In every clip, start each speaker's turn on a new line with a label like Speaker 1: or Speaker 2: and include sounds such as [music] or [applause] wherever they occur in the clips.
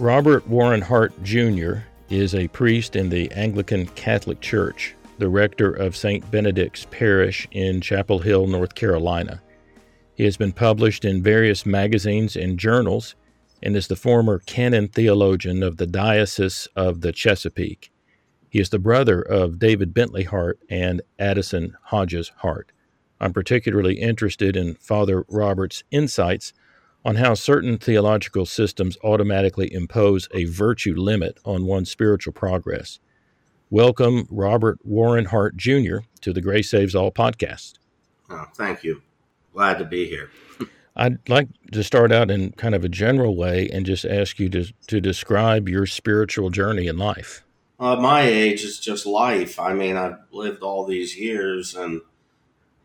Speaker 1: Robert Warren Hart Jr. is a priest in the Anglican Catholic Church, the rector of St. Benedict's Parish in Chapel Hill, North Carolina. He has been published in various magazines and journals and is the former canon theologian of the Diocese of the Chesapeake. He is the brother of David Bentley Hart and Addison Hodges Hart. I'm particularly interested in Father Robert's insights on how certain theological systems automatically impose a virtue limit on one's spiritual progress. Welcome, Robert Warren Hart Jr., to the Grace Saves All podcast.
Speaker 2: Oh, thank you. Glad to be here. [laughs]
Speaker 1: I'd like to start out in kind of a general way and just ask you to, to describe your spiritual journey in life.
Speaker 2: Uh, my age is just life. I mean, I've lived all these years and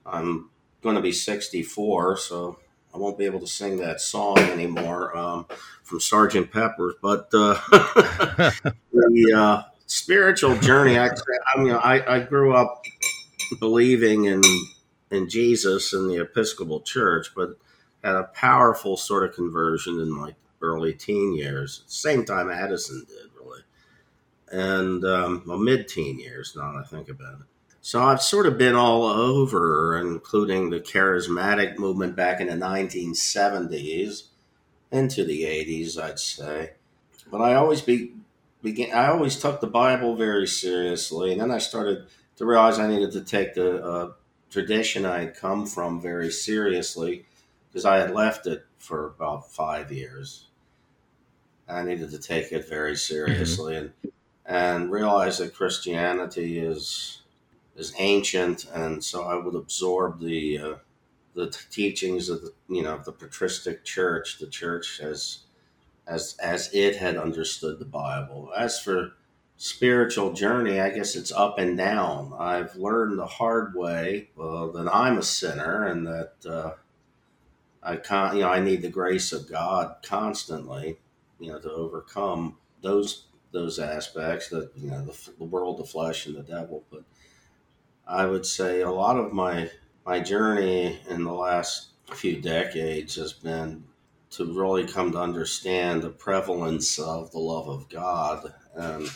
Speaker 2: I'm going to be 64, so I won't be able to sing that song anymore um, from Sergeant Pepper's. But uh, [laughs] the uh, spiritual journey, I, I mean, I, I, grew up believing in in Jesus in the Episcopal Church, but had a powerful sort of conversion in my early teen years. Same time Addison did, really, and um, well, mid teen years. Now I think about it. So I've sort of been all over, including the charismatic movement back in the 1970s into the 80s, I'd say. But I always be, began. I always took the Bible very seriously, and then I started to realize I needed to take the uh, tradition I had come from very seriously because I had left it for about five years. I needed to take it very seriously mm-hmm. and and realize that Christianity is is ancient, and so I would absorb the uh, the teachings of the you know the patristic church, the church as as as it had understood the Bible. As for spiritual journey, I guess it's up and down. I've learned the hard way uh, that I'm a sinner and that uh, I can't, you know, I need the grace of God constantly, you know, to overcome those those aspects that you know the, the world, the flesh, and the devil. But I would say a lot of my my journey in the last few decades has been to really come to understand the prevalence of the love of God and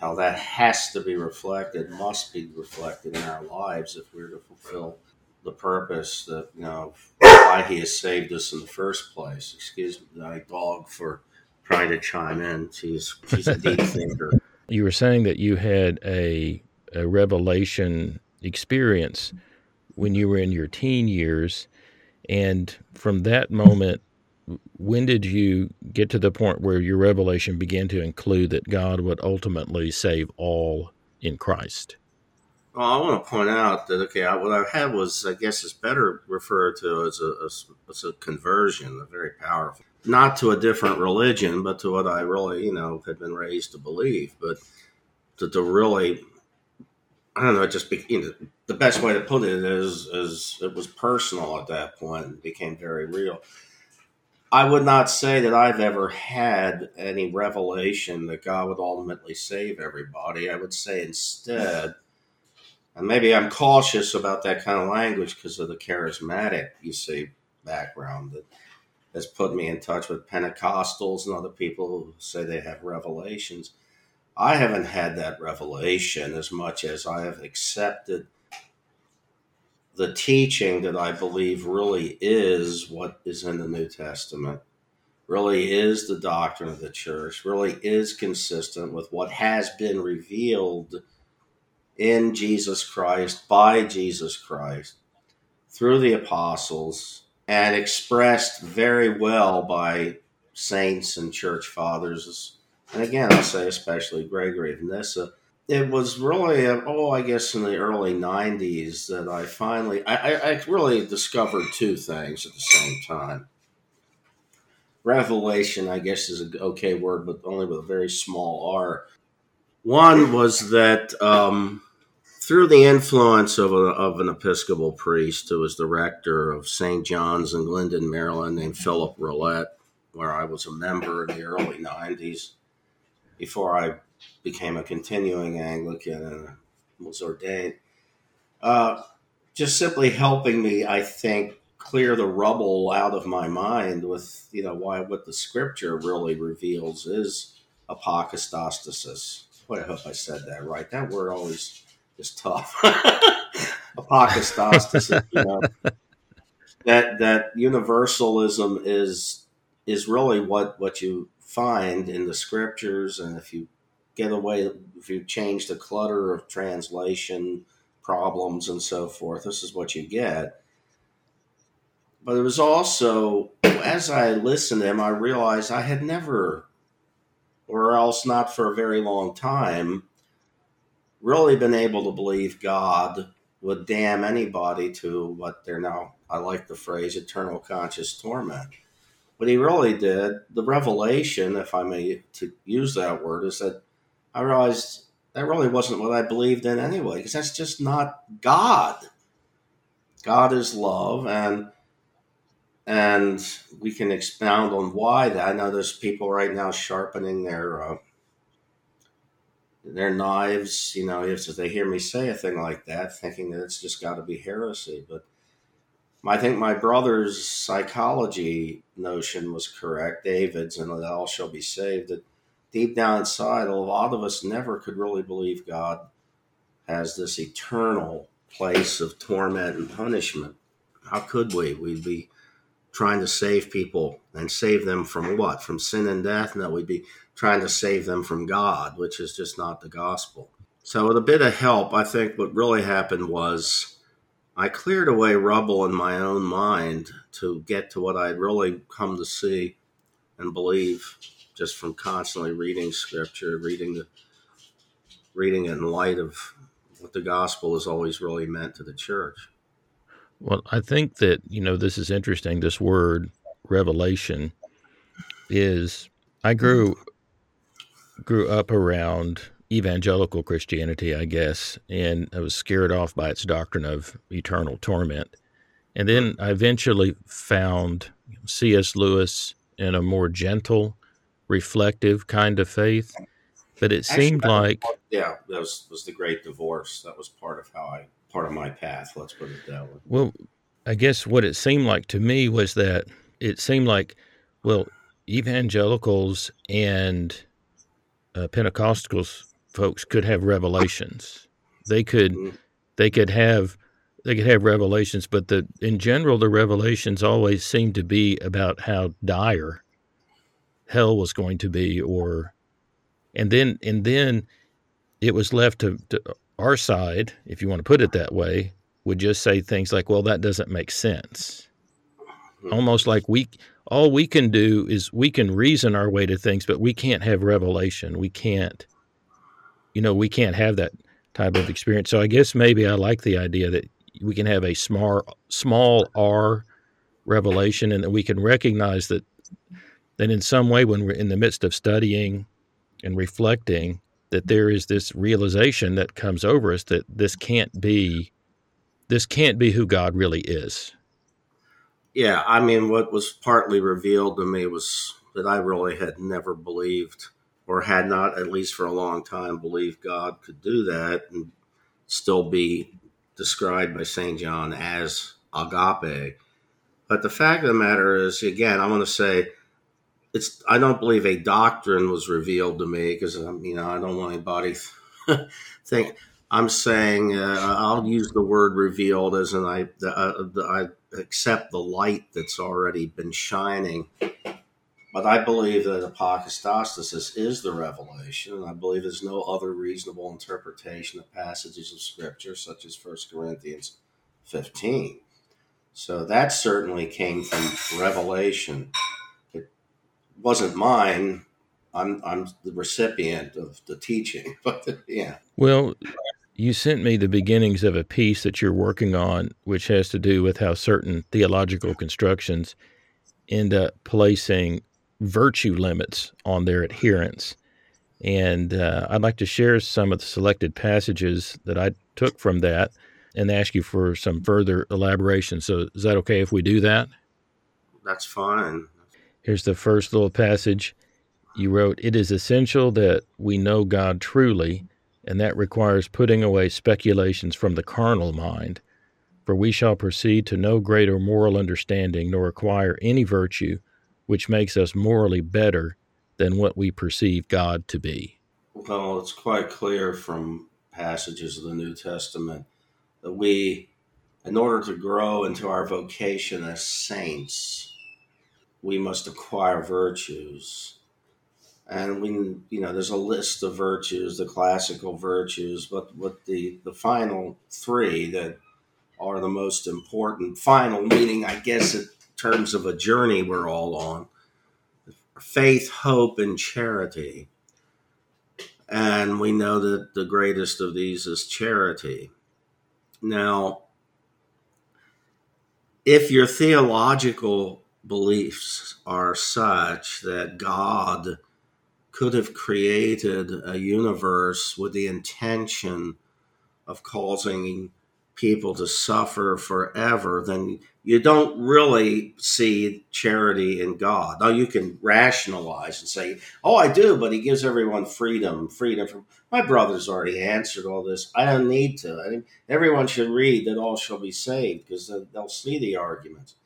Speaker 2: how that has to be reflected, must be reflected in our lives if we're to fulfill the purpose that you know why He has saved us in the first place. Excuse me, my dog for trying to chime in. She's she's a deep thinker. [laughs]
Speaker 1: You were saying that you had a a revelation experience when you were in your teen years. And from that moment, when did you get to the point where your revelation began to include that God would ultimately save all in Christ?
Speaker 2: Well, I want to point out that okay, what I had was, I guess, it's better referred to as a, as, as a conversion, a very powerful, not to a different religion, but to what I really, you know, had been raised to believe, but to, to really I don't know. It just be, you know, the best way to put it is is it was personal at that point and became very real. I would not say that I've ever had any revelation that God would ultimately save everybody. I would say instead, and maybe I'm cautious about that kind of language because of the charismatic, you see, background that has put me in touch with Pentecostals and other people who say they have revelations. I haven't had that revelation as much as I have accepted the teaching that I believe really is what is in the New Testament, really is the doctrine of the church, really is consistent with what has been revealed in Jesus Christ, by Jesus Christ, through the apostles, and expressed very well by saints and church fathers and again, I'll say especially Gregory of Nyssa. It was really, oh, I guess in the early '90s that I finally, I, I really discovered two things at the same time. revelation, I guess, is an okay word, but only with a very small r. One was that um, through the influence of, a, of an Episcopal priest who was the rector of St. John's in Glyndon, Maryland, named Philip Roulette, where I was a member in the early 90s before I became a continuing Anglican and was ordained. Uh, just simply helping me, I think, clear the rubble out of my mind with, you know, why what the scripture really reveals is apocastasis. Boy, I hope I said that right. That word always is tough. [laughs] apocastasis, you know. That that universalism is is really what what you find in the scriptures, and if you get away, if you change the clutter of translation problems and so forth, this is what you get. But it was also, as I listened to him, I realized I had never, or else not for a very long time, really been able to believe God would damn anybody to what they're now, I like the phrase, eternal conscious torment. What he really did, the revelation, if I may to use that word, is that I realized that really wasn't what I believed in anyway, because that's just not God. God is love, and and we can expound on why that. I know there's people right now sharpening their uh, their knives. You know, if they hear me say a thing like that, thinking that it's just got to be heresy. But I think my brother's psychology notion was correct. David's and that all shall be saved. That deep down inside, a lot of us never could really believe God has this eternal place of torment and punishment. How could we? We'd be trying to save people and save them from what? From sin and death? No, we'd be trying to save them from God, which is just not the gospel. So, with a bit of help, I think what really happened was I cleared away rubble in my own mind to get to what I'd really come to see and believe just from constantly reading scripture, reading the reading it in light of what the gospel has always really meant to the church.
Speaker 1: Well, I think that, you know, this is interesting. This word revelation is I grew grew up around evangelical Christianity, I guess, and I was scared off by its doctrine of eternal torment. And then I eventually found C.S. Lewis in a more gentle, reflective kind of faith. But it Actually, seemed like
Speaker 2: yeah, that was was the great divorce. That was part of how I part of my path. Let's put it that way.
Speaker 1: Well, I guess what it seemed like to me was that it seemed like, well, evangelicals and uh, Pentecostals folks could have revelations. They could, mm-hmm. they could have, they could have revelations, but the in general the revelations always seemed to be about how dire hell was going to be, or, and then and then it was left to, to our side, if you want to put it that way, would just say things like, well, that doesn't make sense. Hmm. Almost like we, all we can do is we can reason our way to things, but we can't have revelation. We can't, you know, we can't have that type of experience. So I guess maybe I like the idea that we can have a small, small R revelation and that we can recognize that, that in some way when we're in the midst of studying and reflecting, that there is this realization that comes over us that this can't be this can't be who God really is.
Speaker 2: Yeah, I mean what was partly revealed to me was that I really had never believed or had not at least for a long time believed God could do that and still be described by St. John as agape. But the fact of the matter is again, I want to say it's I don't believe a doctrine was revealed to me because you know I don't want anybody [laughs] think I'm saying uh, I'll use the word revealed as an I uh, I accept the light that's already been shining. But I believe that apocastasis is the revelation, and I believe there's no other reasonable interpretation of passages of Scripture, such as 1 Corinthians 15. So that certainly came from revelation It wasn't mine. I'm I'm the recipient of the teaching, [laughs] but yeah.
Speaker 1: Well, you sent me the beginnings of a piece that you're working on, which has to do with how certain theological constructions end up placing virtue limits on their adherents. And uh, I'd like to share some of the selected passages that I took from that and ask you for some further elaboration. So, is that okay if we do that?
Speaker 2: That's fine.
Speaker 1: Here's the first little passage. You wrote, It is essential that we know God truly, and that requires putting away speculations from the carnal mind. For we shall proceed to no greater moral understanding, nor acquire any virtue which makes us morally better than what we perceive God to be.
Speaker 2: Well, it's quite clear from passages of the New Testament that we, in order to grow into our vocation as saints, we must acquire virtues. And we, you know, there's a list of virtues, the classical virtues, but what the the final three that are the most important. Final meaning, I guess, in terms of a journey we're all on: faith, hope, and charity. And we know that the greatest of these is charity. Now, if your theological beliefs are such that God could have created a universe with the intention of causing people to suffer forever, then you don't really see charity in God. Now you can rationalize and say, "Oh, I do," but He gives everyone freedom. Freedom from my brother's already answered all this. I don't need to. I mean, everyone should read that all shall be saved because they'll see the arguments.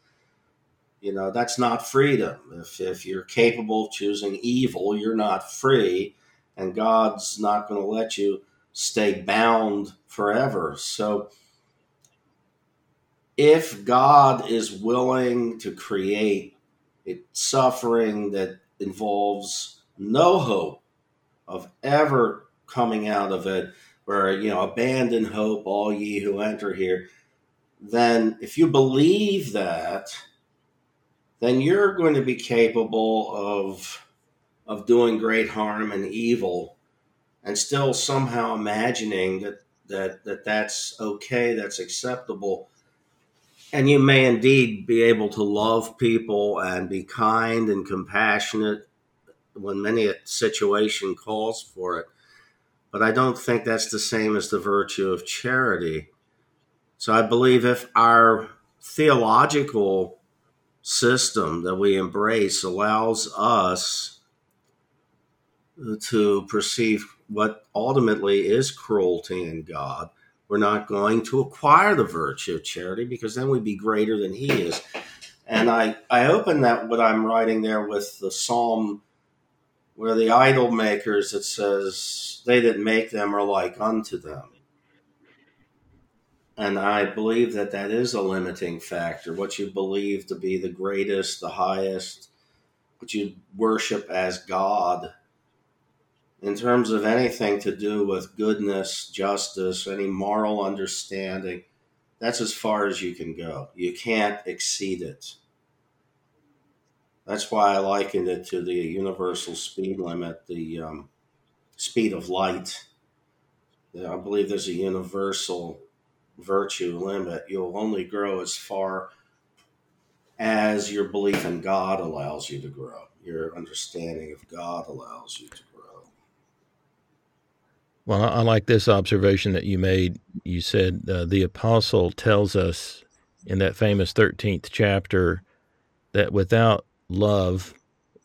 Speaker 2: You know, that's not freedom. If, if you're capable of choosing evil, you're not free, and God's not going to let you stay bound forever. So, if God is willing to create suffering that involves no hope of ever coming out of it, where, you know, abandon hope, all ye who enter here, then if you believe that, then you're going to be capable of of doing great harm and evil and still somehow imagining that that, that that's okay that's acceptable and you may indeed be able to love people and be kind and compassionate when many a situation calls for it but i don't think that's the same as the virtue of charity so i believe if our theological system that we embrace allows us to perceive what ultimately is cruelty in God. We're not going to acquire the virtue of charity because then we'd be greater than He is. And I, I open that what I'm writing there with the psalm where the idol makers, it says, they that make them are like unto them. And I believe that that is a limiting factor. What you believe to be the greatest, the highest, what you worship as God, in terms of anything to do with goodness, justice, any moral understanding, that's as far as you can go. You can't exceed it. That's why I likened it to the universal speed limit, the um, speed of light. I believe there's a universal virtue limit. You'll only grow as far as your belief in God allows you to grow, your understanding of God allows you to grow.
Speaker 1: Well, I like this observation that you made. You said uh, the apostle tells us in that famous 13th chapter that without love,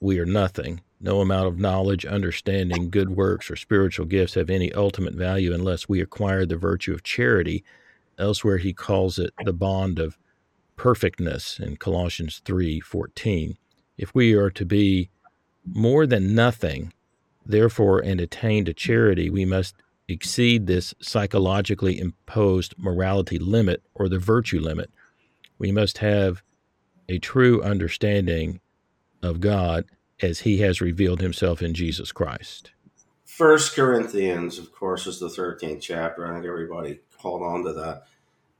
Speaker 1: we are nothing. No amount of knowledge, understanding, good works, or spiritual gifts have any ultimate value unless we acquire the virtue of charity Elsewhere, he calls it the bond of perfectness in Colossians 3:14. If we are to be more than nothing, therefore, and attain to charity, we must exceed this psychologically imposed morality limit or the virtue limit. We must have a true understanding of God as he has revealed himself in Jesus Christ.
Speaker 2: First Corinthians, of course, is the 13th chapter. I think everybody hold on to that,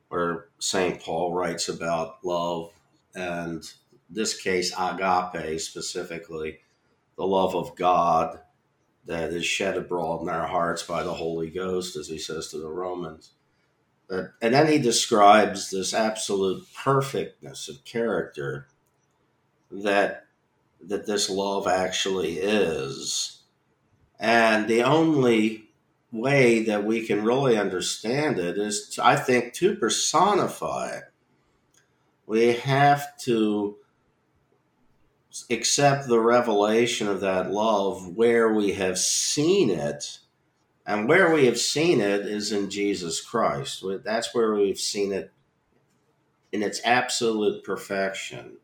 Speaker 2: where St. Paul writes about love and this case, agape specifically, the love of God that is shed abroad in our hearts by the Holy Ghost, as he says to the Romans. But, and then he describes this absolute perfectness of character that that this love actually is. And the only way that we can really understand it is, to, I think, to personify it. We have to accept the revelation of that love where we have seen it. And where we have seen it is in Jesus Christ. That's where we've seen it in its absolute perfection.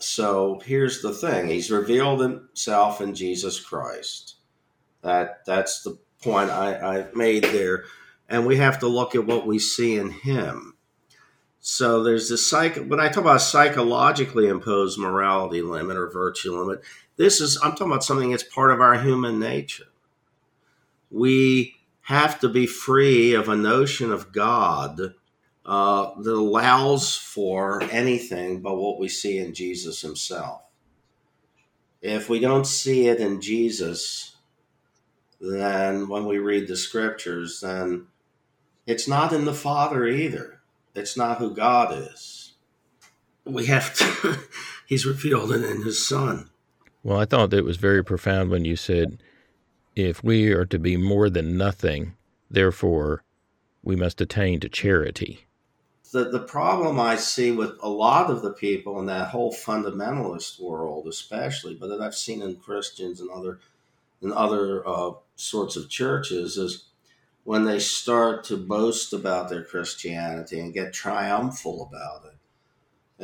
Speaker 2: So here's the thing He's revealed himself in Jesus Christ. That, that's the point I, I made there. And we have to look at what we see in Him. So there's this psych. When I talk about psychologically imposed morality limit or virtue limit, this is I'm talking about something that's part of our human nature. We have to be free of a notion of God uh, that allows for anything but what we see in Jesus Himself. If we don't see it in Jesus, then when we read the scriptures, then it's not in the Father either it's not who God is. We have to, [laughs] He's revealed it in His Son.
Speaker 1: Well, I thought that was very profound when you said, if we are to be more than nothing, therefore we must attain to charity.
Speaker 2: The, the problem I see with a lot of the people in that whole fundamentalist world, especially, but that I've seen in Christians and other in other uh, sorts of churches, is when they start to boast about their Christianity and get triumphal about it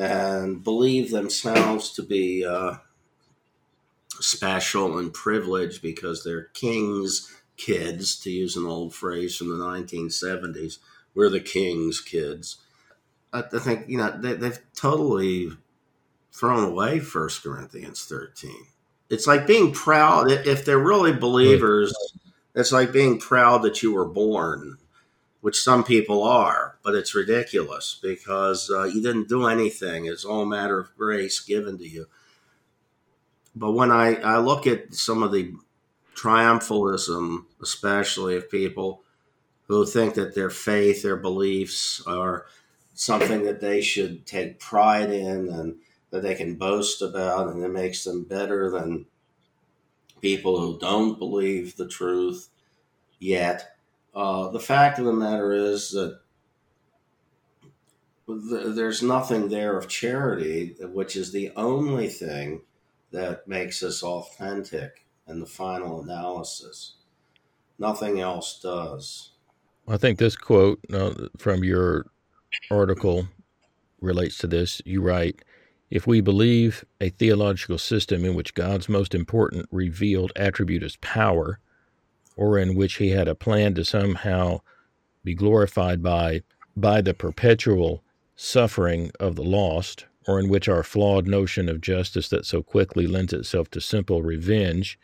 Speaker 2: and believe themselves to be uh, special and privileged because they're king's kids, to use an old phrase from the 1970s. We're the king's kids. I think, you know, they, have totally thrown away First Corinthians 13. It's like being proud. If they're really believers, it's like being proud that you were born, which some people are, but it's ridiculous because uh, you didn't do anything. It's all a matter of grace given to you. But when I, I look at some of the triumphalism, especially of people who think that their faith, their beliefs are something that they should take pride in and that they can boast about, and it makes them better than people who don't believe the truth yet. Uh, the fact of the matter is that there's nothing there of charity, which is the only thing that makes us authentic in the final analysis. Nothing else does.
Speaker 1: I think this quote uh, from your article relates to this. You write, if we believe a theological system in which God's most important revealed attribute is power, or in which he had a plan to somehow be glorified by by the perpetual suffering of the lost, or in which our flawed notion of justice that so quickly lends itself to simple revenge,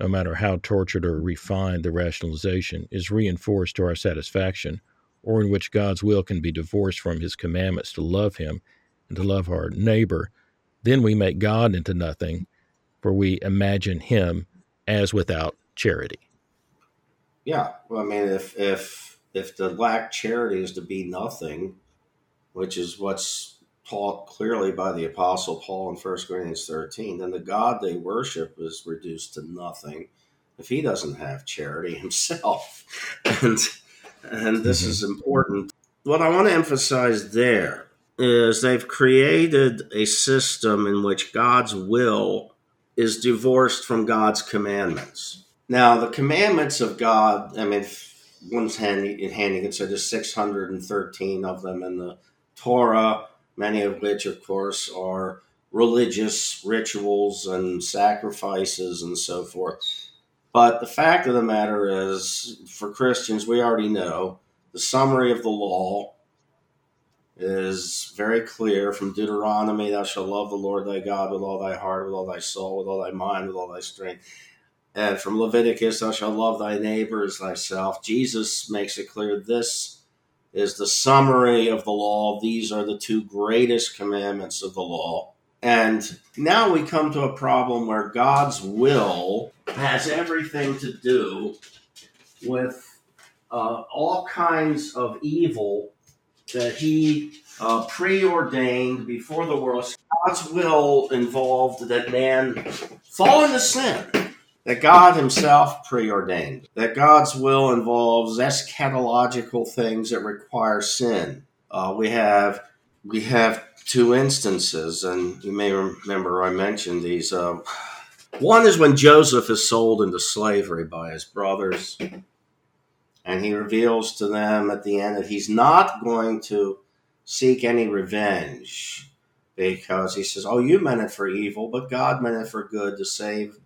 Speaker 1: no matter how tortured or refined the rationalization, is reinforced to our satisfaction, or in which God's will can be divorced from his commandments to love him and to love our neighbor, then we make God into nothing, for we imagine him as without charity.
Speaker 2: Yeah, well, I mean, if if if the lack charity is to be nothing, which is what's taught clearly by the apostle Paul in 1 Corinthians 13, then the God they worship is reduced to nothing if he doesn't have charity [laughs] himself. and and this mm-hmm. is important. What I want to emphasize there is they've created a system in which God's will is divorced from God's commandments. Now, the commandments of God, I mean, one's handy in hand, you can say there's 613 of them in the Torah, many of which, of course, are religious rituals and sacrifices and so forth. But the fact of the matter is, for Christians, we already know the summary of the law is very clear from Deuteronomy Thou shalt love the Lord thy God with all thy heart, with all thy soul, with all thy mind, with all thy strength. And from Leviticus Thou shalt love thy neighbor as thyself. Jesus makes it clear this is the summary of the law. These are the two greatest commandments of the law. And now we come to a problem where God's will has everything to do with uh, all kinds of evil that he uh, preordained before the world. God's will involved that man fall into sin. That God Himself preordained. That God's will involves eschatological things that require sin. Uh, we have we have two instances, and you may remember I mentioned these. Uh, one is when Joseph is sold into slavery by his brothers, and he reveals to them at the end that he's not going to seek any revenge because he says, Oh, you meant it for evil, but God meant it for good to save,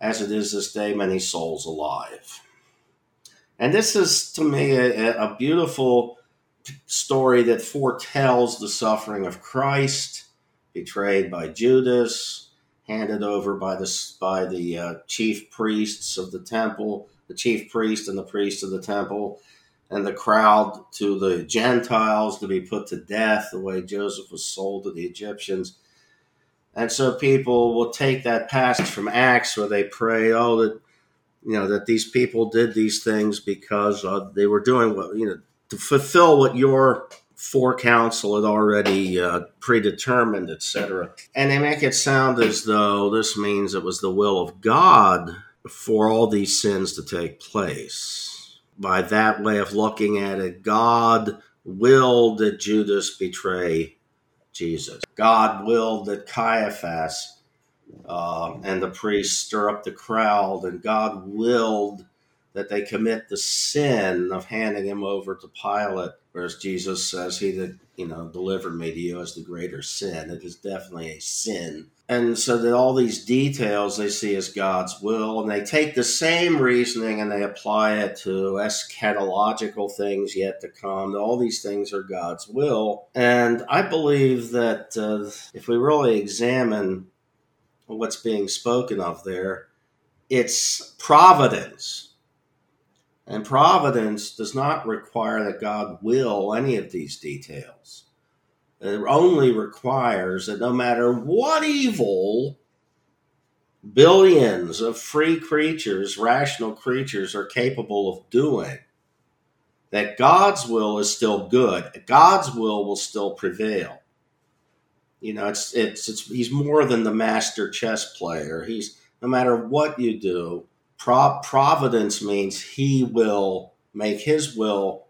Speaker 2: as it is this day, many souls alive. And this is, to me, a, a beautiful story that foretells the suffering of Christ, betrayed by Judas, handed over by the by the uh, chief priests of the temple, the chief priest and the priest of the temple, and the crowd to the Gentiles to be put to death, the way Joseph was sold to the Egyptians. And so people will take that passage from Acts where they pray, oh, that you know that these people did these things because uh, they were doing what you know to fulfill what your four council had already uh, predetermined, etc. And they make it sound as though this means it was the will of God for all these sins to take place. By that way of looking at it, God willed that Judas betray Jesus. God willed that Caiaphas uh, and the priests stir up the crowd, and God willed that they commit the sin of handing him over to Pilate, whereas Jesus says, He that, you know, delivered me to you is the greater sin. It is definitely a sin. And so that all these details they see as God's will, and they take the same reasoning and they apply it to eschatological things yet to come. All these things are God's will. And I believe that uh, if we really examine what's being spoken of there, it's providence and providence does not require that God will any of these details. It only requires that no matter what evil billions of free creatures, rational creatures, are capable of doing, that God's will is still good. God's will will still prevail. You know, it's, it's, it's he's more than the master chess player. He's no matter what you do, Pro- providence means he will make his will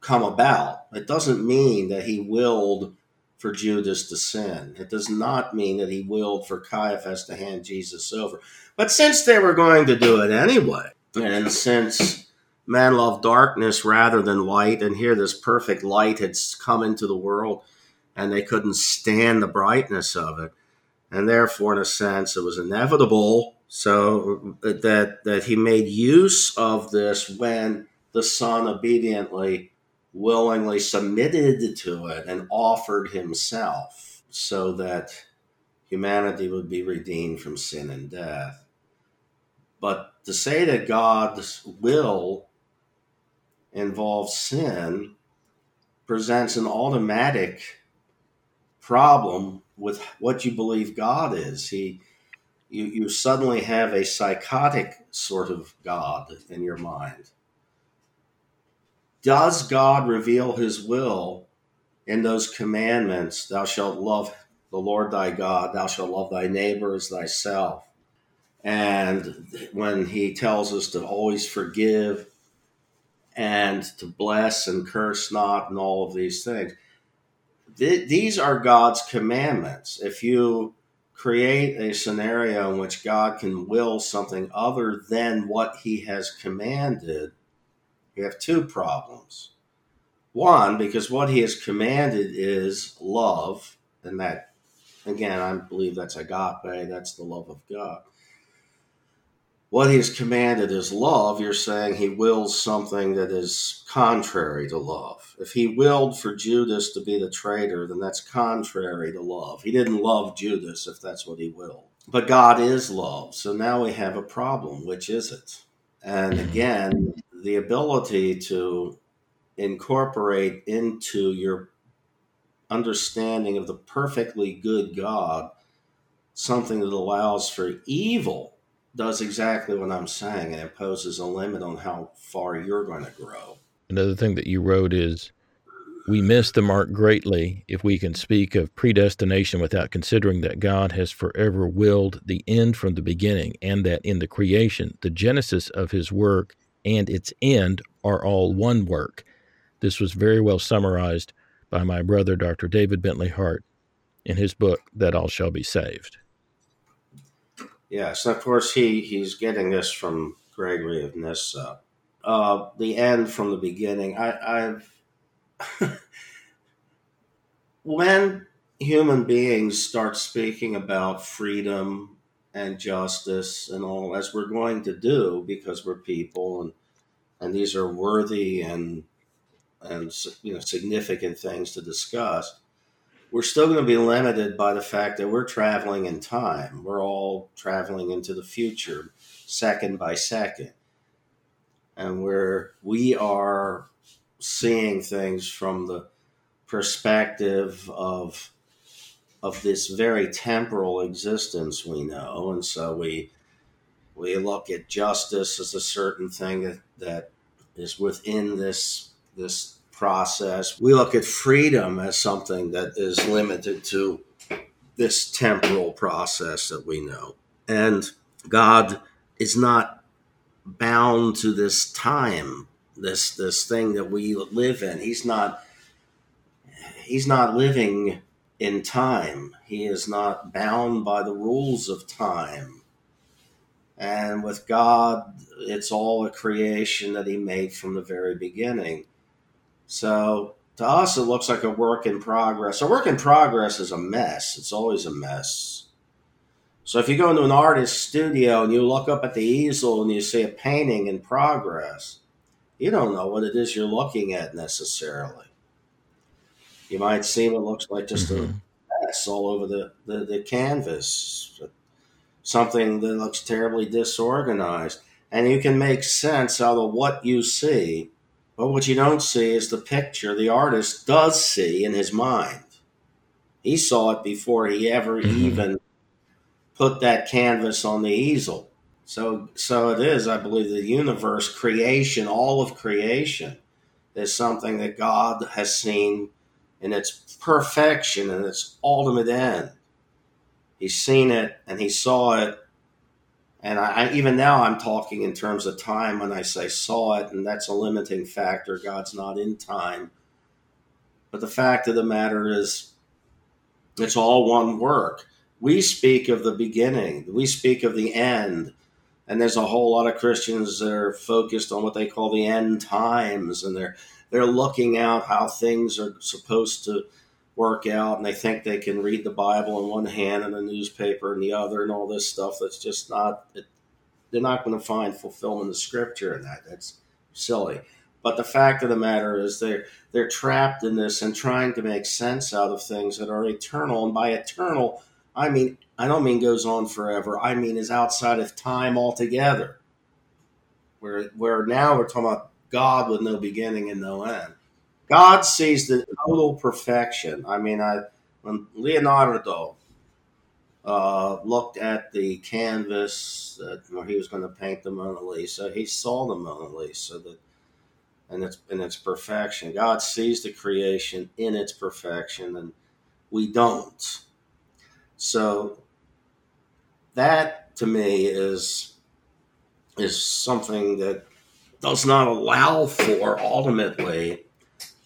Speaker 2: come about. It doesn't mean that he willed for Judas to sin. It does not mean that he willed for Caiaphas to hand Jesus over. But since they were going to do it anyway, and since man loved darkness rather than light, and here this perfect light had come into the world, and they couldn't stand the brightness of it, and therefore, in a sense, it was inevitable so that that he made use of this when the son obediently, willingly submitted to it and offered himself, so that humanity would be redeemed from sin and death. But to say that God's will involves sin presents an automatic problem with what you believe God is. He you, you suddenly have a psychotic sort of God in your mind. Does God reveal his will in those commandments? Thou shalt love the Lord thy God, thou shalt love thy neighbor as thyself. And when he tells us to always forgive and to bless and curse not, and all of these things, th- these are God's commandments. If you create a scenario in which God can will something other than what he has commanded, you have two problems. One, because what he has commanded is love, and that, again, I believe that's agape, that's the love of God what he's commanded is love, you're saying he wills something that is contrary to love. If he willed for Judas to be the traitor, then that's contrary to love. He didn't love Judas if that's what he willed. But God is love. So now we have a problem. Which is it? And again, the ability to incorporate into your understanding of the perfectly good God something that allows for evil does exactly what I'm saying and imposes a limit on how far you're going to grow.
Speaker 1: Another thing that you wrote is we miss the mark greatly if we can speak of predestination without considering that God has forever willed the end from the beginning, and that in the creation, the genesis of his work and its end are all one work. This was very well summarized by my brother, Dr. David Bentley Hart, in his book, That All Shall Be Saved.
Speaker 2: Yes, of course, he, he's getting this from Gregory of Nyssa. Uh, the end from the beginning. I, I've [laughs] when human beings start speaking about freedom and justice and all, as we're going to do because we're people and and these are worthy and and you know significant things to discuss, we're still going to be limited by the fact that we're traveling in time. We're all traveling into the future, second by second, and we're we are seeing things from the perspective of of this very temporal existence we know and so we we look at justice as a certain thing that, that is within this this process we look at freedom as something that is limited to this temporal process that we know and god is not bound to this time this this thing that we live in. He's not he's not living in time. He is not bound by the rules of time. And with God, it's all a creation that He made from the very beginning. So to us, it looks like a work in progress. A work in progress is a mess. It's always a mess. So if you go into an artist's studio and you look up at the easel and you see a painting in progress, you don't know what it is you're looking at necessarily. You might see what looks like just mm-hmm. a mess all over the, the, the canvas, something that looks terribly disorganized. And you can make sense out of what you see, but what you don't see is the picture the artist does see in his mind. He saw it before he ever mm-hmm. even put that canvas on the easel. So, so it is. I believe the universe, creation, all of creation, is something that God has seen in its perfection and its ultimate end. He's seen it and he saw it. And I, even now, I'm talking in terms of time when I say saw it, and that's a limiting factor. God's not in time. But the fact of the matter is, it's all one work. We speak of the beginning, we speak of the end and there's a whole lot of Christians that are focused on what they call the end times, and they're they're looking out how things are supposed to work out, and they think they can read the Bible in one hand and a newspaper in the other, and all this stuff. That's just not. It, they're not going to find fulfillment of Scripture in that. That's silly. But the fact of the matter is, they're they're trapped in this and trying to make sense out of things that are eternal, and by eternal, I mean I don't mean goes on forever. I mean is outside of time altogether. Where where now we're talking about God with no beginning and no end. God sees the total perfection. I mean, I when Leonardo uh, looked at the canvas that, where he was going to paint the Mona Lisa, he saw the Mona Lisa and its in its perfection. God sees the creation in its perfection, and we don't. So that to me is is something that does not allow for ultimately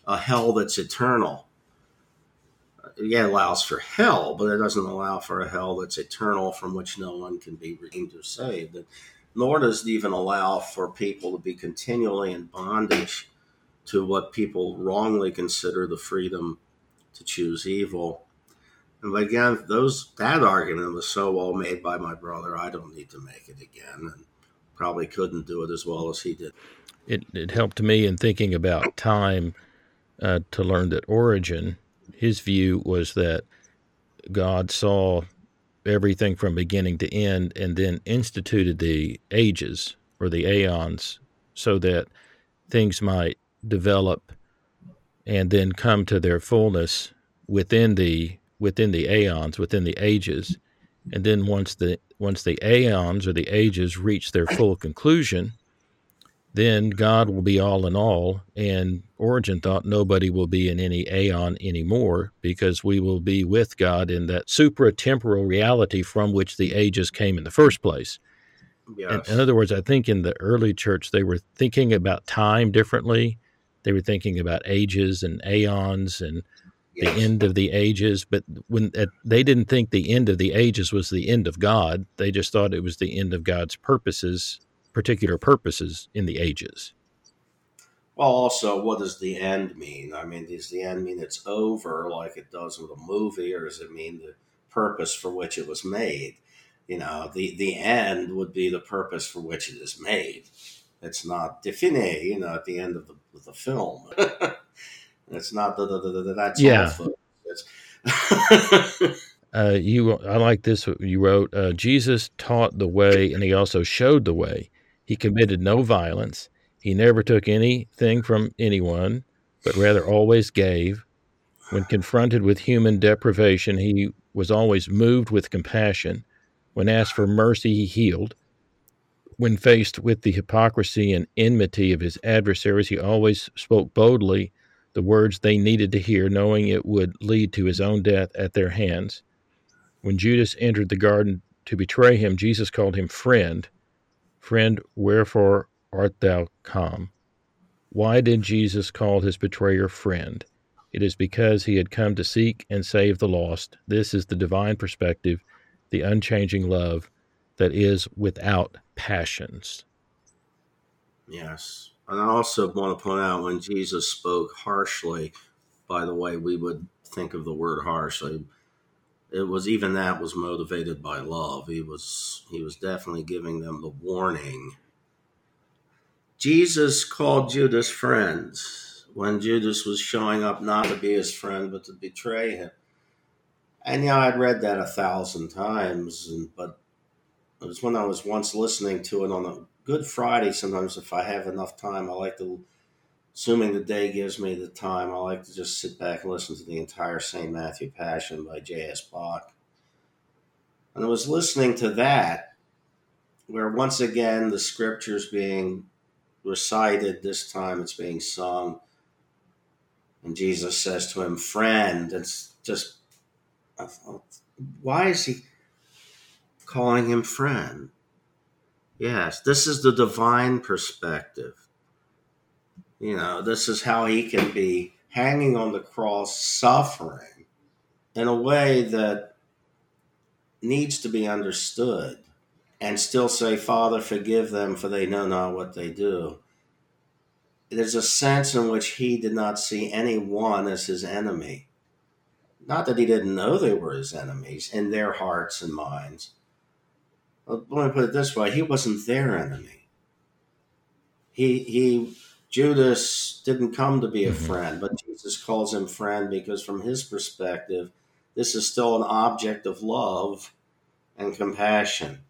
Speaker 2: a hell that's eternal. Yeah, it allows for hell, but it doesn't allow for a hell that's eternal from which no one can be redeemed or saved. Nor does it even allow for people to be continually in bondage to what people wrongly consider the freedom to choose evil. And again, those that argument was so well made by my brother. I don't need to make it again, and probably couldn't do it as well as he did.
Speaker 1: It it helped me in thinking about time uh, to learn that Origen, his view was that God saw everything from beginning to end, and then instituted the ages or the aeons, so that things might develop and then come to their fullness within the within the aeons, within the ages, and then once the once the aeons or the ages reach their full conclusion, then God will be all in all. And Origen thought nobody will be in any aeon anymore because we will be with God in that supra-temporal reality from which the ages came in the first place.
Speaker 2: Yes.
Speaker 1: In, in other words, I think in the early church, they were thinking about time differently. They were thinking about ages and aeons and the end of the ages. But when uh, they didn't think the end of the ages was the end of God, they just thought it was the end of God's purposes, particular purposes in the ages.
Speaker 2: Well, also, what does the end mean? I mean, does the end mean it's over like it does with a movie, or does it mean the purpose for which it was made? You know, the, the end would be the purpose for which it is made. It's not define, you know, at the end of the, of the film. [laughs] it's not the, the, the, the that's
Speaker 1: Yeah.
Speaker 2: all. folks. It's
Speaker 1: Uh, you, I like this. You wrote, uh, Jesus taught the way, and he also showed the way. He committed no violence. He never took anything from anyone, but rather always gave. When confronted with human deprivation, he was always moved with compassion. When asked for mercy, he healed. When faced with the hypocrisy and enmity of his adversaries, he always spoke boldly the words they needed to hear, knowing it would lead to his own death at their hands. When Judas entered the garden to betray him, Jesus called him friend. Friend, wherefore art thou come? Why did Jesus call his betrayer friend? It is because he had come to seek and save the lost. This is the divine perspective, the unchanging love that is without passions.
Speaker 2: Yes. And I also want to point out when Jesus spoke harshly, by the way, we would think of the word harshly. It was even that was motivated by love. He was he was definitely giving them the warning. Jesus called Judas friends when Judas was showing up not to be his friend but to betray him. And yeah, I'd read that a thousand times, and but it was when I was once listening to it on a Good Friday. Sometimes, if I have enough time, I like to, assuming the day gives me the time, I like to just sit back and listen to the entire St. Matthew Passion by J.S. Bach. And I was listening to that, where once again the scriptures being recited, this time it's being sung. And Jesus says to him, Friend, it's just, I thought, why is he calling him friend? Yes, this is the divine perspective. You know, this is how he can be hanging on the cross, suffering in a way that needs to be understood and still say, Father, forgive them, for they know not what they do. There's a sense in which he did not see anyone as his enemy. Not that he didn't know they were his enemies in their hearts and minds well, let me put it this way: he wasn't their enemy. He he Judas didn't come to be a
Speaker 1: Mhm.
Speaker 2: friend, but Jesus calls him friend because, from his perspective, this is still an object of love and compassion.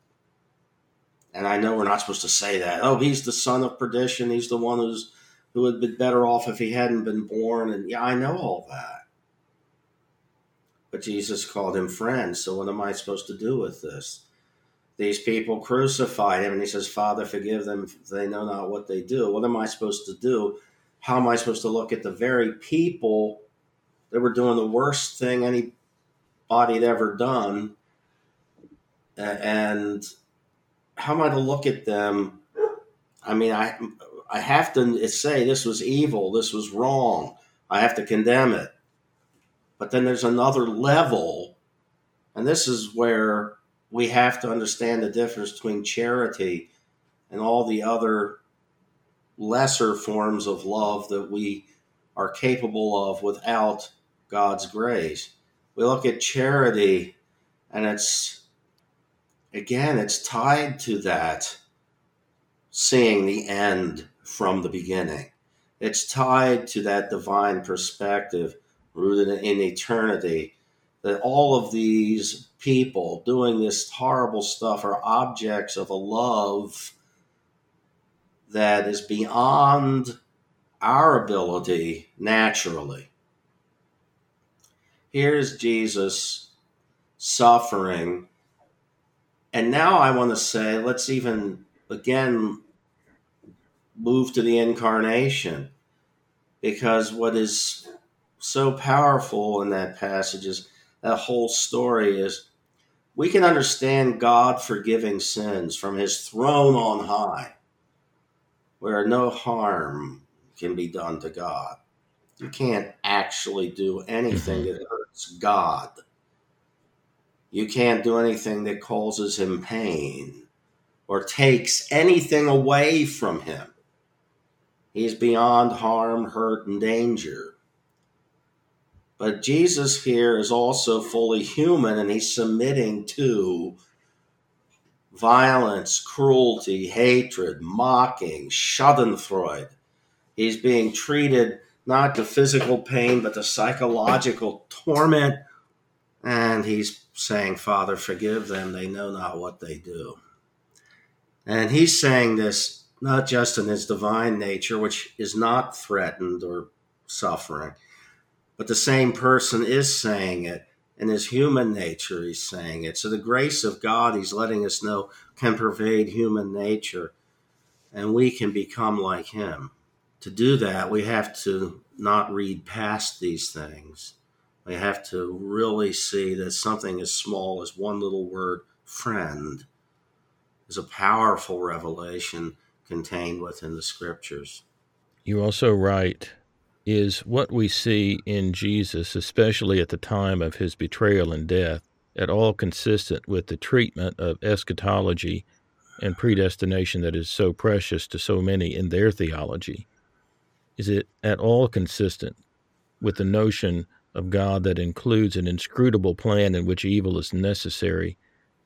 Speaker 2: And I know we're not supposed to say that. Oh, he's the son of perdition. He's the one who's who would been better off if he hadn't been born. And yeah, I know all that. But Jesus called him friend. So what am I supposed to do with this? These people crucified him and he says father forgive them they know not what they do. What am i supposed to do? How am i supposed to look at the very people that were doing the worst thing anybody had ever done? And how am i to look at them? I mean i i have to say this was evil this was wrong. I have to condemn it. But then there's another level and this is where we have to understand the difference between charity and all the other lesser forms of love that we are capable of without God's grace. We look at charity and it's again it's tied to that seeing the end from the beginning. It's tied to that divine perspective rooted in eternity that all of these people doing this horrible stuff are objects of a love that is beyond our ability naturally. Here's Jesus suffering. And now I want to say, let's even again move to the incarnation because what is so powerful in that passage is that whole story is we can understand God forgiving sins from his throne on high, where no harm can be done to God. You can't actually do anything mm-hmm. that hurts God. You can't do anything that causes him pain or takes anything away from him. He's beyond harm, hurt, and danger. But Jesus here is also fully human and he's submitting to violence, cruelty, hatred, mocking, schadenfreude. He's being treated not to physical pain, but to psychological torment. And he's saying, Father, forgive them. They know not what they do. And he's saying this not just in his divine nature, which is not threatened or suffering, but the same person is saying it in his human nature, he's saying it. So the grace of God, he's letting us know, can pervade human nature, and we can become like him. To do that, we have to not read past these things. We have to really see that something as small as one little word, friend, is a powerful revelation contained within the scriptures.
Speaker 1: You also write is what we see in Jesus, especially at the time of his betrayal and death, at all consistent with the treatment of eschatology and predestination that is so precious to so many in their theology? Is it at all consistent with the notion of God that includes an inscrutable plan in which evil is necessary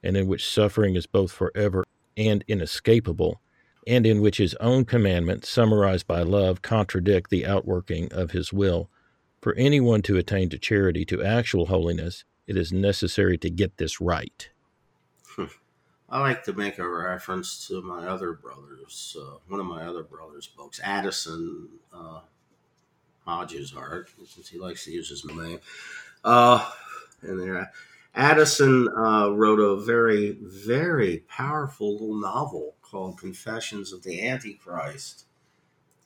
Speaker 1: and in which suffering is both forever and inescapable? And in which his own commandments, summarized by love, contradict the outworking of his will. For anyone to attain to charity, to actual holiness, it is necessary to get this right. [laughs]
Speaker 2: I like to make a reference to my other brothers, uh, one of my other brothers' books, Addison uh, Hodges Hart, since he likes to use his name. Uh, and there, Addison uh, wrote a very, very powerful little novel called Confessions of the Antichrist.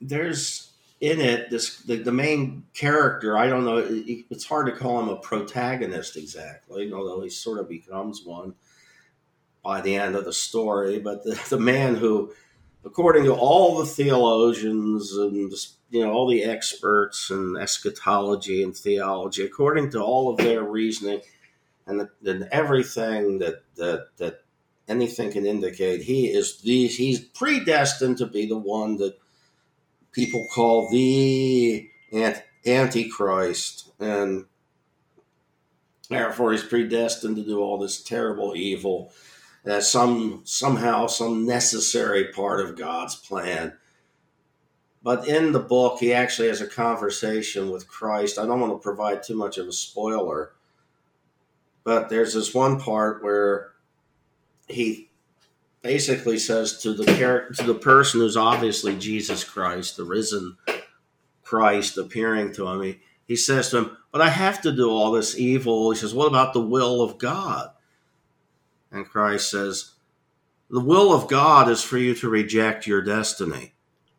Speaker 2: There's in it this the, the main character. I don't know. It, it's hard to call him a protagonist exactly, although he sort of becomes one by the end of the story. But the, the man who, according to all the theologians and you know all the experts in eschatology and theology, according to all of their reasoning and, the, and everything that that that anything can indicate he is the he's predestined to be the one that people call the antichrist. And therefore he's predestined to do all this terrible evil as some somehow some necessary part of god's plan. But in the book he actually has a conversation with christ. I don't want to provide too much of a spoiler but there's this one part where he basically says to the character to the person who's obviously Jesus Christ, the risen Christ appearing to him, he, he says to him, But I have to do all this evil. He says, What about the will of God? And Christ says, The will of God is for you to reject your destiny.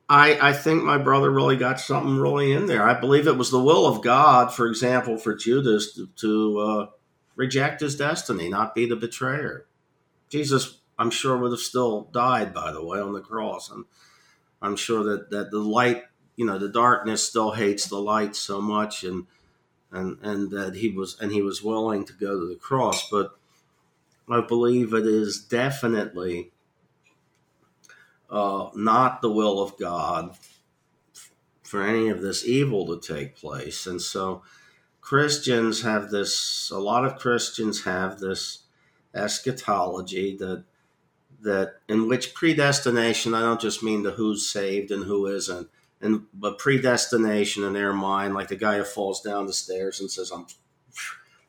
Speaker 2: I, I think my brother really got something really in there. I believe it was the will of God, for example, for Judas to, to uh, reject his destiny, not be the betrayer. Jesus, I'm sure, would have still died, by the way, on the cross. And I'm sure that, that the light, you know, the darkness still hates the light so much and and and that he was and he was willing to go to the cross. But I believe it is definitely uh, not the will of God for any of this evil to take place. And so Christians have this, a lot of Christians have this eschatology that that in which predestination I don't just mean the who's saved and who isn't, and but predestination in their mind, like the guy who falls down the stairs and says, "I'm,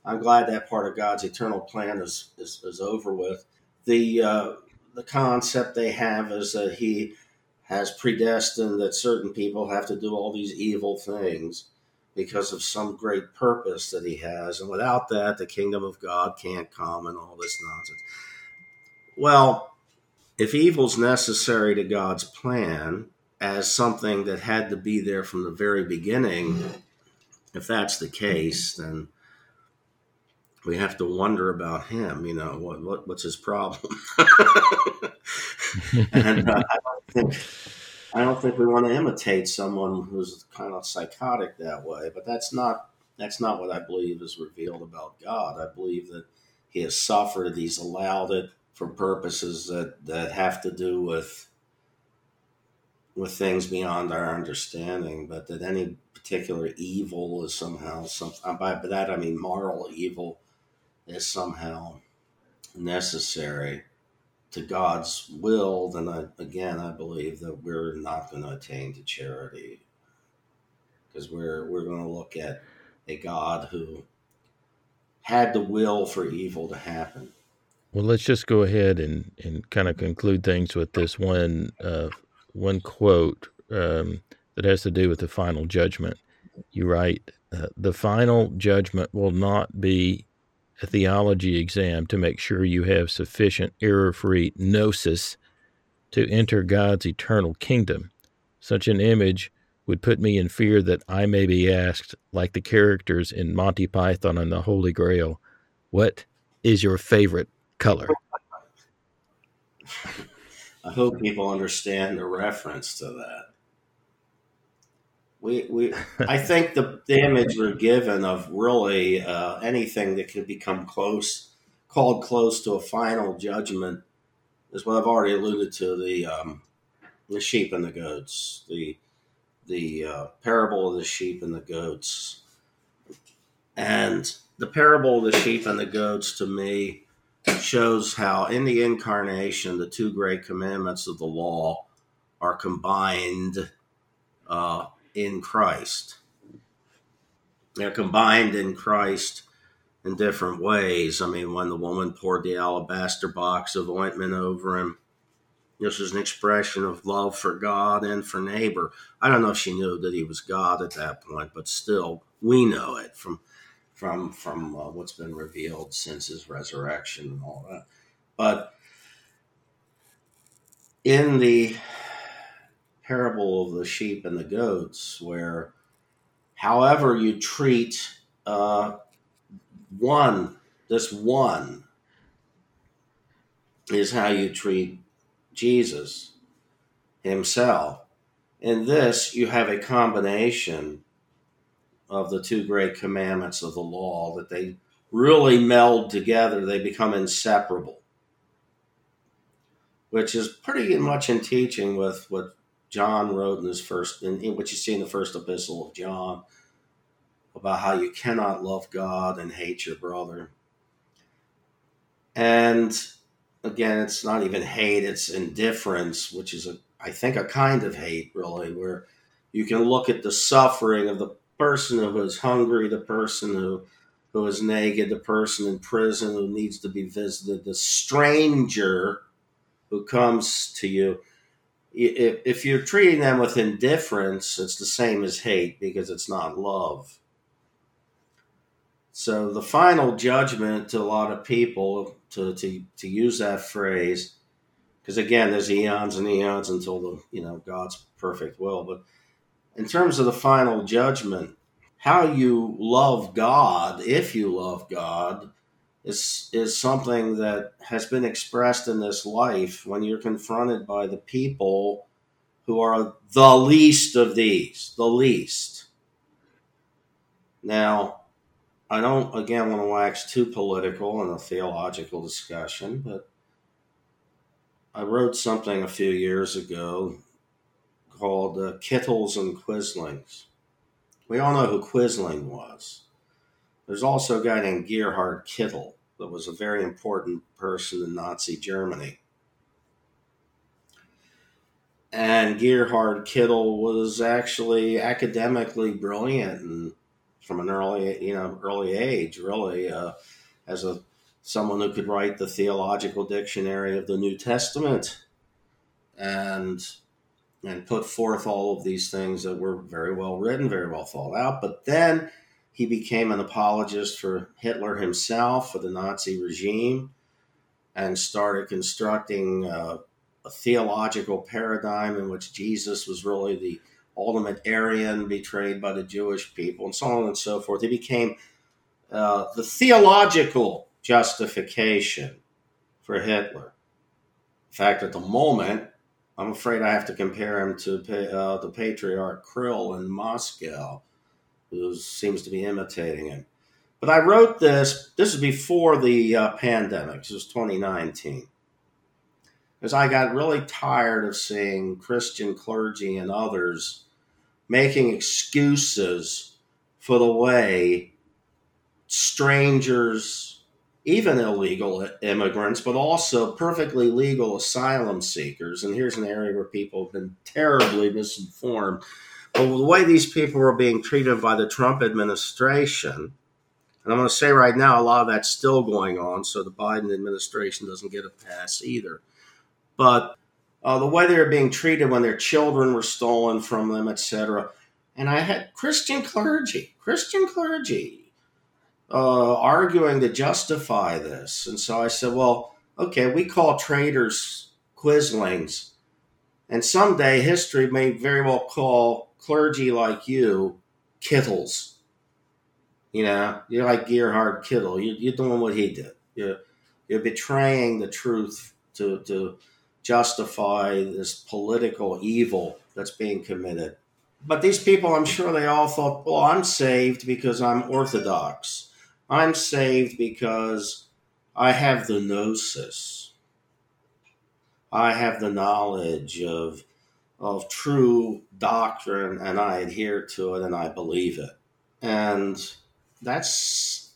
Speaker 2: I'm glad that part of God's eternal plan is is, is over with." The uh, the concept they have is that He has predestined that certain people have to do all these evil things because of some great purpose that he has. And without that, the kingdom of God can't come and all this nonsense. Well, if evil's necessary to God's plan, as something that had to be there from the very beginning, if that's the case, then we have to wonder about him. You know, what, what what's his problem? [laughs] and uh, I don't think I don't think we want to imitate someone who's kind of psychotic that way. But that's not that's not what I believe is revealed about God. I believe that He has suffered. He's allowed it for purposes that that have to do with with things beyond our understanding, but that any particular evil is somehow some uh, by that I mean moral evil is somehow necessary to God's will, then I, again I believe that we're not going to attain to charity because we're we're going to look at a God who had the will for evil to happen.
Speaker 1: Well, let's just go ahead and, and kind of conclude things with this one uh, one quote um, that has to do with the final judgment. You write, uh, "The final judgment will not be a theology exam to make sure you have sufficient error-free gnosis to enter God's eternal kingdom. Such an image would put me in fear that I may be asked, like the characters in Monty Python and the Holy Grail, what is your favorite color?"
Speaker 2: I hope people understand the reference to that. We, we, I [laughs] think the, the image we're given of really uh, anything that can become close, called close to a final judgment, is what I've already alluded to the um, the sheep and the goats, the the uh, parable of the sheep and the goats, and the parable of the sheep and the goats to me shows how in the incarnation the two great commandments of the law are combined uh, in Christ. They're combined in Christ in different ways. I mean, when the woman poured the alabaster box of ointment over him, this is an expression of love for God and for neighbor. I don't know if she knew that he was God at that point, but still, we know it from from from uh, what's been revealed since his resurrection and all that. But in the parable of the sheep and the goats, where however you treat uh, one, this one, is how you treat Jesus himself. In this, you have a combination of the two great commandments of the law that they really meld together, they become inseparable, which is pretty much in teaching with what John wrote in his first, in, in what you see in the first epistle of John, about how you cannot love God and hate your brother. And again, it's not even hate, it's indifference, which is, a, I think, a kind of hate, really, where you can look at the suffering of the person who is hungry, the person who who is naked, the person in prison who needs to be visited, the stranger who comes to you. If, if you're treating them with indifference, it's the same as hate because it's not love. So the final judgment to a lot of people, to, to, to use that phrase, because again, there's eons and eons until the you know God's perfect will, but in terms of the final judgment, how you love God, if you love God, is is something that has been expressed in this life when you're confronted by the people who are the least of these, the least. Now, I don't again want to wax too political in a theological discussion, but I wrote something a few years ago called uh, Kittles and Quislings. We all know who Quisling was. There's also a guy named Gerhard Kittel that was a very important person in Nazi Germany. And Gerhard Kittel was actually academically brilliant and from an early, you know, early age, really, uh, as a someone who could write the theological dictionary of the New Testament and and put forth all of these things that were very well written, very well thought out. But then he became an apologist for Hitler himself, for the Nazi regime, and started constructing uh, a theological paradigm in which Jesus was really the ultimate Aryan betrayed by the Jewish people, and so on and so forth. He became uh, the theological justification for Hitler. In fact, at the moment, I'm afraid I have to compare him to uh, the patriarch Kirill in Moscow, who seems to be imitating him. But I wrote this, this is before the uh, pandemic, this was 2019. Because I got really tired of seeing Christian clergy and others making excuses for the way strangers, even illegal immigrants, but also perfectly legal asylum seekers. And here's an area where people have been terribly misinformed. But the way these people are being treated by the Trump administration, and I'm going to say right now, a lot of that's still going on, so the Biden administration doesn't get a pass either. But uh, the way they were being treated when their children were stolen from them, etc. And I had Christian clergy, Christian clergy uh, arguing to justify this. And so I said, well, okay, we call traitors quislings. And someday history may very well call clergy like you kittles. You know, you're like Gerhard Kittel. You, you're doing what he did. You're, you're betraying the truth to, to justify this political evil that's being committed. But these people, I'm sure they all thought, well, I'm saved because I'm Orthodox. I'm saved because I have the gnosis. I have the knowledge of of true doctrine and I adhere to it and I believe it. And that's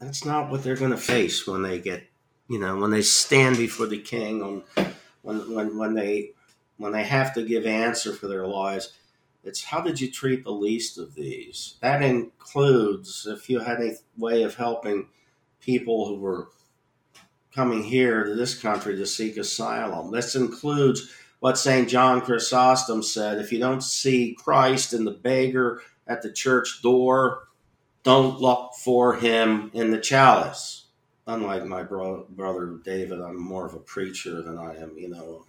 Speaker 2: that's not what they're going to face when they get, you know, when they stand before the king on when when when they when they have to give answer for their lives it's how did you treat the least of these? That includes if you had a way of helping people who were coming here to this country to seek asylum. This includes what St. John Chrysostom said if you don't see Christ in the beggar at the church door, don't look for him in the chalice unlike my bro- brother David, I'm more of a preacher than I am, you know.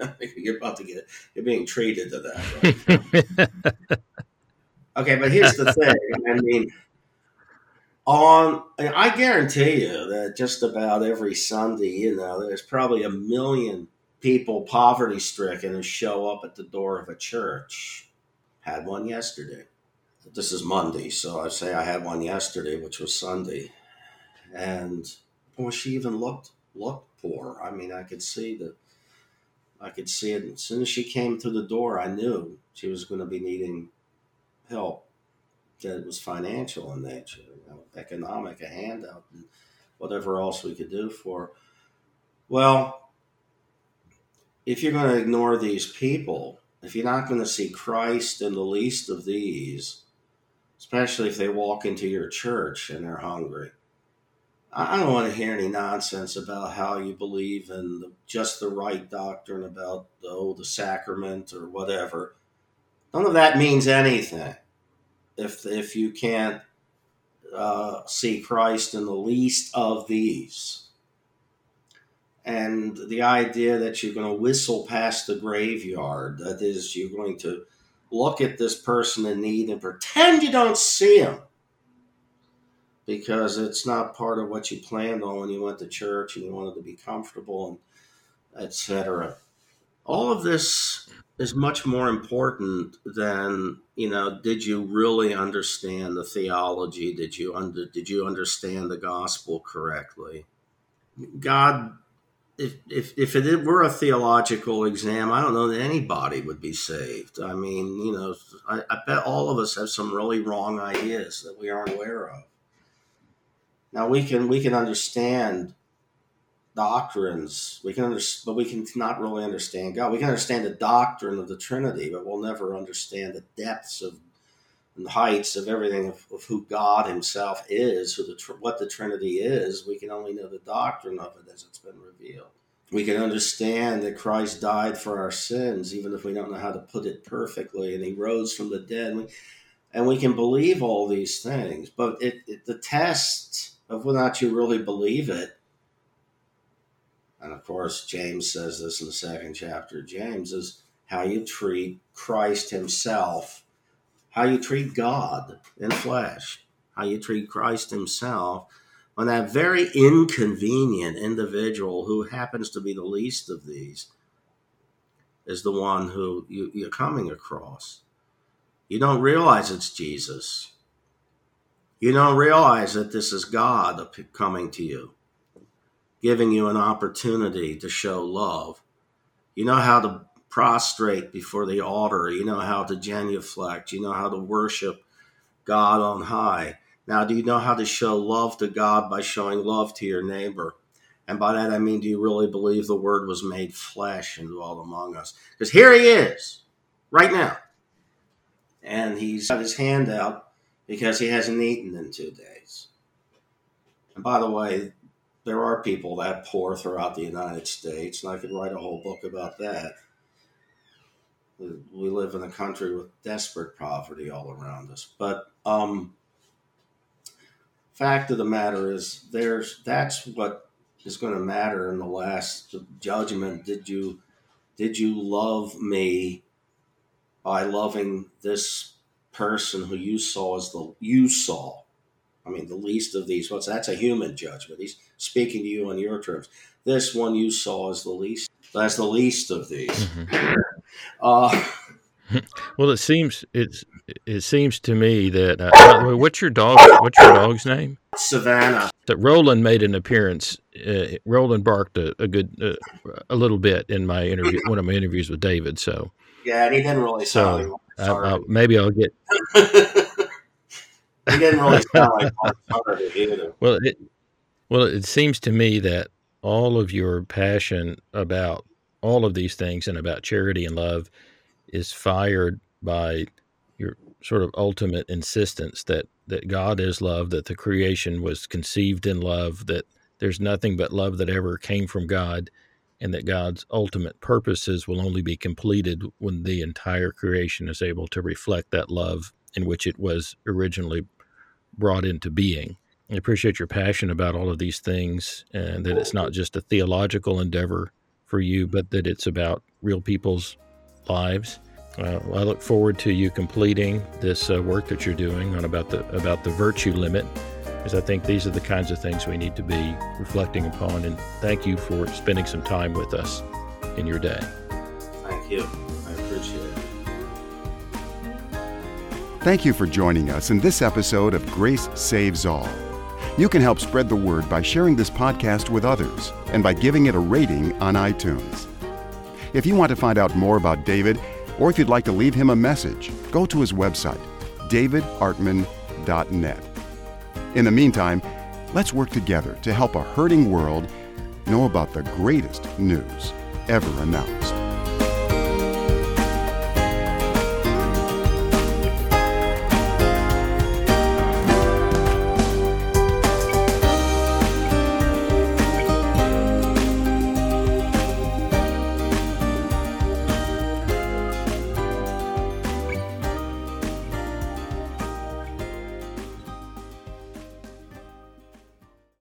Speaker 2: I, [laughs] you're about to get, it, you're being treated to that. Right? [laughs] okay, but here's the thing. I mean, on, I guarantee you that just about every Sunday, you know, there's probably a million people poverty stricken who show up at the door of a church. Had one yesterday. This is Monday, so I say I had one yesterday, which was Sunday and well, she even looked looked poor. I mean, I could see that. I could see it as soon as she came through the door. I knew she was going to be needing help. That it was financial in nature, you know, economic, a handout, and whatever else we could do for. Her. Well, if you're going to ignore these people, if you're not going to see Christ in the least of these, especially if they walk into your church and they're hungry, I don't want to hear any nonsense about how you believe in the, just the right doctrine about the, oh, the sacrament or whatever. None of that means anything if if you can't uh, see Christ in the least of these. And the idea that you're going to whistle past the graveyard, that is, you're going to look at this person in need and pretend you don't see him because it's not part of what you planned on when you went to church and you wanted to be comfortable and etc. All of this is much more important than you know. Did you really understand the theology? Did you under Did you understand the gospel correctly? God, if if if it were a theological exam, I don't know that anybody would be saved. I mean, you know, I, I bet all of us have some really wrong ideas that we aren't aware of. Now we can we can understand doctrines. We can understand, but we can not really understand God. We can understand the doctrine of the Trinity, but we'll never understand the depths of and the heights of everything of, of who God Himself is, who the what the Trinity is. We can only know the doctrine of it as it's been revealed. We can understand that Christ died for our sins, even if we don't know how to put it perfectly, and He rose from the dead. And we, and we can believe all these things, but it, it the test of whether or not you really believe it and of course, James says this in the second chapter. James is how you treat Christ Himself, how you treat God in flesh, how you treat Christ Himself on that very inconvenient individual who happens to be the least of these is the one who you, you're coming across. You don't realize it's Jesus. You don't realize that this is God coming to you, giving you an opportunity to show love. You know how to prostrate before the altar. You know how to genuflect. You know how to worship God on high. Now, do you know how to show love to God by showing love to your neighbor? And by that I mean, do you really believe the Word was made flesh and dwelt among us? Because here he is, right now. And he's got his hand out because he hasn't eaten in two days. And by the way, there are people that poor throughout the United States, and I could write a whole book about that. We live in a country with desperate poverty all around us. But um, fact of the matter is, there's that's what is going to matter in the last judgment. Did you did you love me by loving this person who you saw as the you saw. I mean, the least of these. What's that's a human judgment. He's speaking to you on your terms. This one you saw as the least. That's the least of these. Mm-hmm.
Speaker 1: Uh, [laughs] well, it seems it's it seems to me that uh, what's your dog? What's your dog's name?
Speaker 2: Savannah.
Speaker 1: That Roland made an appearance. Uh, Roland barked a, a good uh, a little bit in my interview, one of my interviews with David. So
Speaker 2: yeah, and he didn't really so.
Speaker 1: Uh, maybe I'll get. [laughs]
Speaker 2: he didn't really sound like [laughs] either.
Speaker 1: Well, it well it seems to me that all of your passion about all of these things and about charity and love is fired by your sort of ultimate insistence that that God is love, that the creation was conceived in love, that there's nothing but love that ever came from God, and that God's ultimate purposes will only be completed when the entire creation is able to reflect that love in which it was originally brought into being. I appreciate your passion about all of these things and that it's not just a theological endeavor for you, but that it's about real people's lives. Uh, I look forward to you completing this uh, work that you're doing on about the about the virtue limit because I think these are the kinds of things we need to be reflecting upon. And thank you for spending some time with us in your day.
Speaker 2: Thank you. I appreciate it.
Speaker 3: Thank you for joining us in this episode of Grace Saves All. You can help spread the word by sharing this podcast with others and by giving it a rating on iTunes. If you want to find out more about David, or if you'd like to leave him a message, go to his website, davidartman.net. In the meantime, let's work together to help a hurting world know about the greatest news ever announced.